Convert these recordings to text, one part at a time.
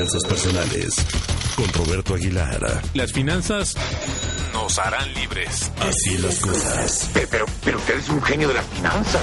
finanzas personales con Roberto Aguilar. Las finanzas nos harán libres. Así las cosas. Pero, pero, pero usted es un genio de las finanzas.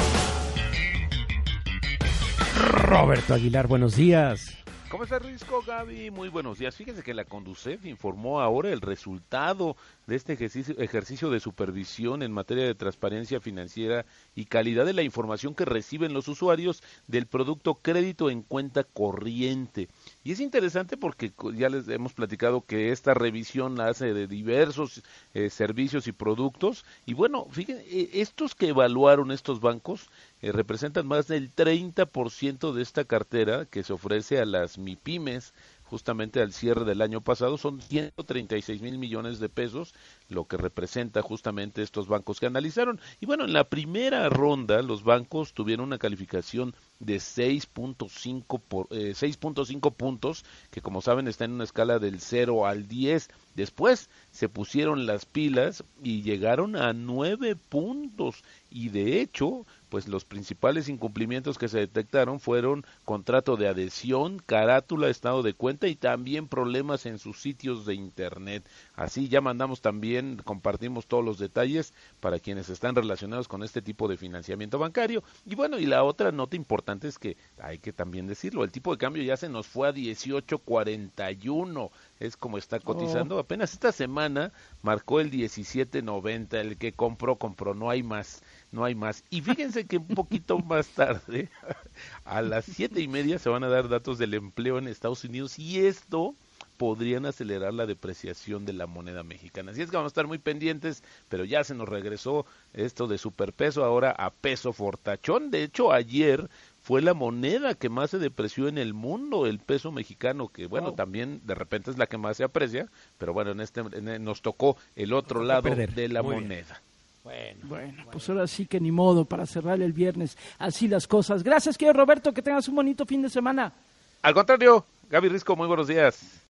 Roberto Aguilar, buenos días. ¿Cómo está Risco, Gaby? Muy buenos días. Fíjense que la Conducef informó ahora el resultado de este ejercicio, ejercicio, de supervisión en materia de transparencia financiera y calidad de la información que reciben los usuarios del producto crédito en cuenta corriente. Y es interesante porque ya les hemos platicado que esta revisión la hace de diversos eh, servicios y productos. Y bueno, fíjense, eh, estos que evaluaron estos bancos eh, representan más del 30% de esta cartera que se ofrece a las MIPIMES justamente al cierre del año pasado son 136 mil millones de pesos, lo que representa justamente estos bancos que analizaron. Y bueno, en la primera ronda los bancos tuvieron una calificación de 6.5 por 6.5 puntos, que como saben está en una escala del 0 al 10. Después se pusieron las pilas y llegaron a 9 puntos y de hecho pues los principales incumplimientos que se detectaron fueron contrato de adhesión, carátula, estado de cuenta y también problemas en sus sitios de internet. Así ya mandamos también, compartimos todos los detalles para quienes están relacionados con este tipo de financiamiento bancario. Y bueno, y la otra nota importante es que hay que también decirlo, el tipo de cambio ya se nos fue a 18.41, es como está cotizando. Apenas esta semana marcó el 17.90, el que compró, compró, no hay más no hay más. Y fíjense que un poquito más tarde, a las siete y media, se van a dar datos del empleo en Estados Unidos y esto podrían acelerar la depreciación de la moneda mexicana. Así es que vamos a estar muy pendientes, pero ya se nos regresó esto de superpeso ahora a peso fortachón. De hecho, ayer fue la moneda que más se depreció en el mundo, el peso mexicano, que bueno, también de repente es la que más se aprecia, pero bueno, en este nos tocó el otro lado de la moneda. Bueno, bueno, pues ahora sí que ni modo para cerrar el viernes. Así las cosas. Gracias, querido Roberto, que tengas un bonito fin de semana. Al contrario, Gaby Risco, muy buenos días.